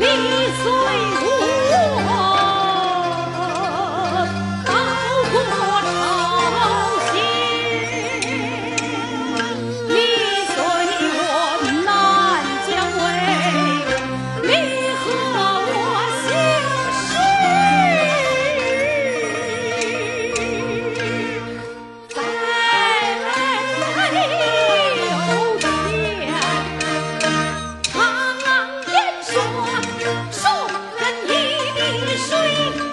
命虽苦。Bye.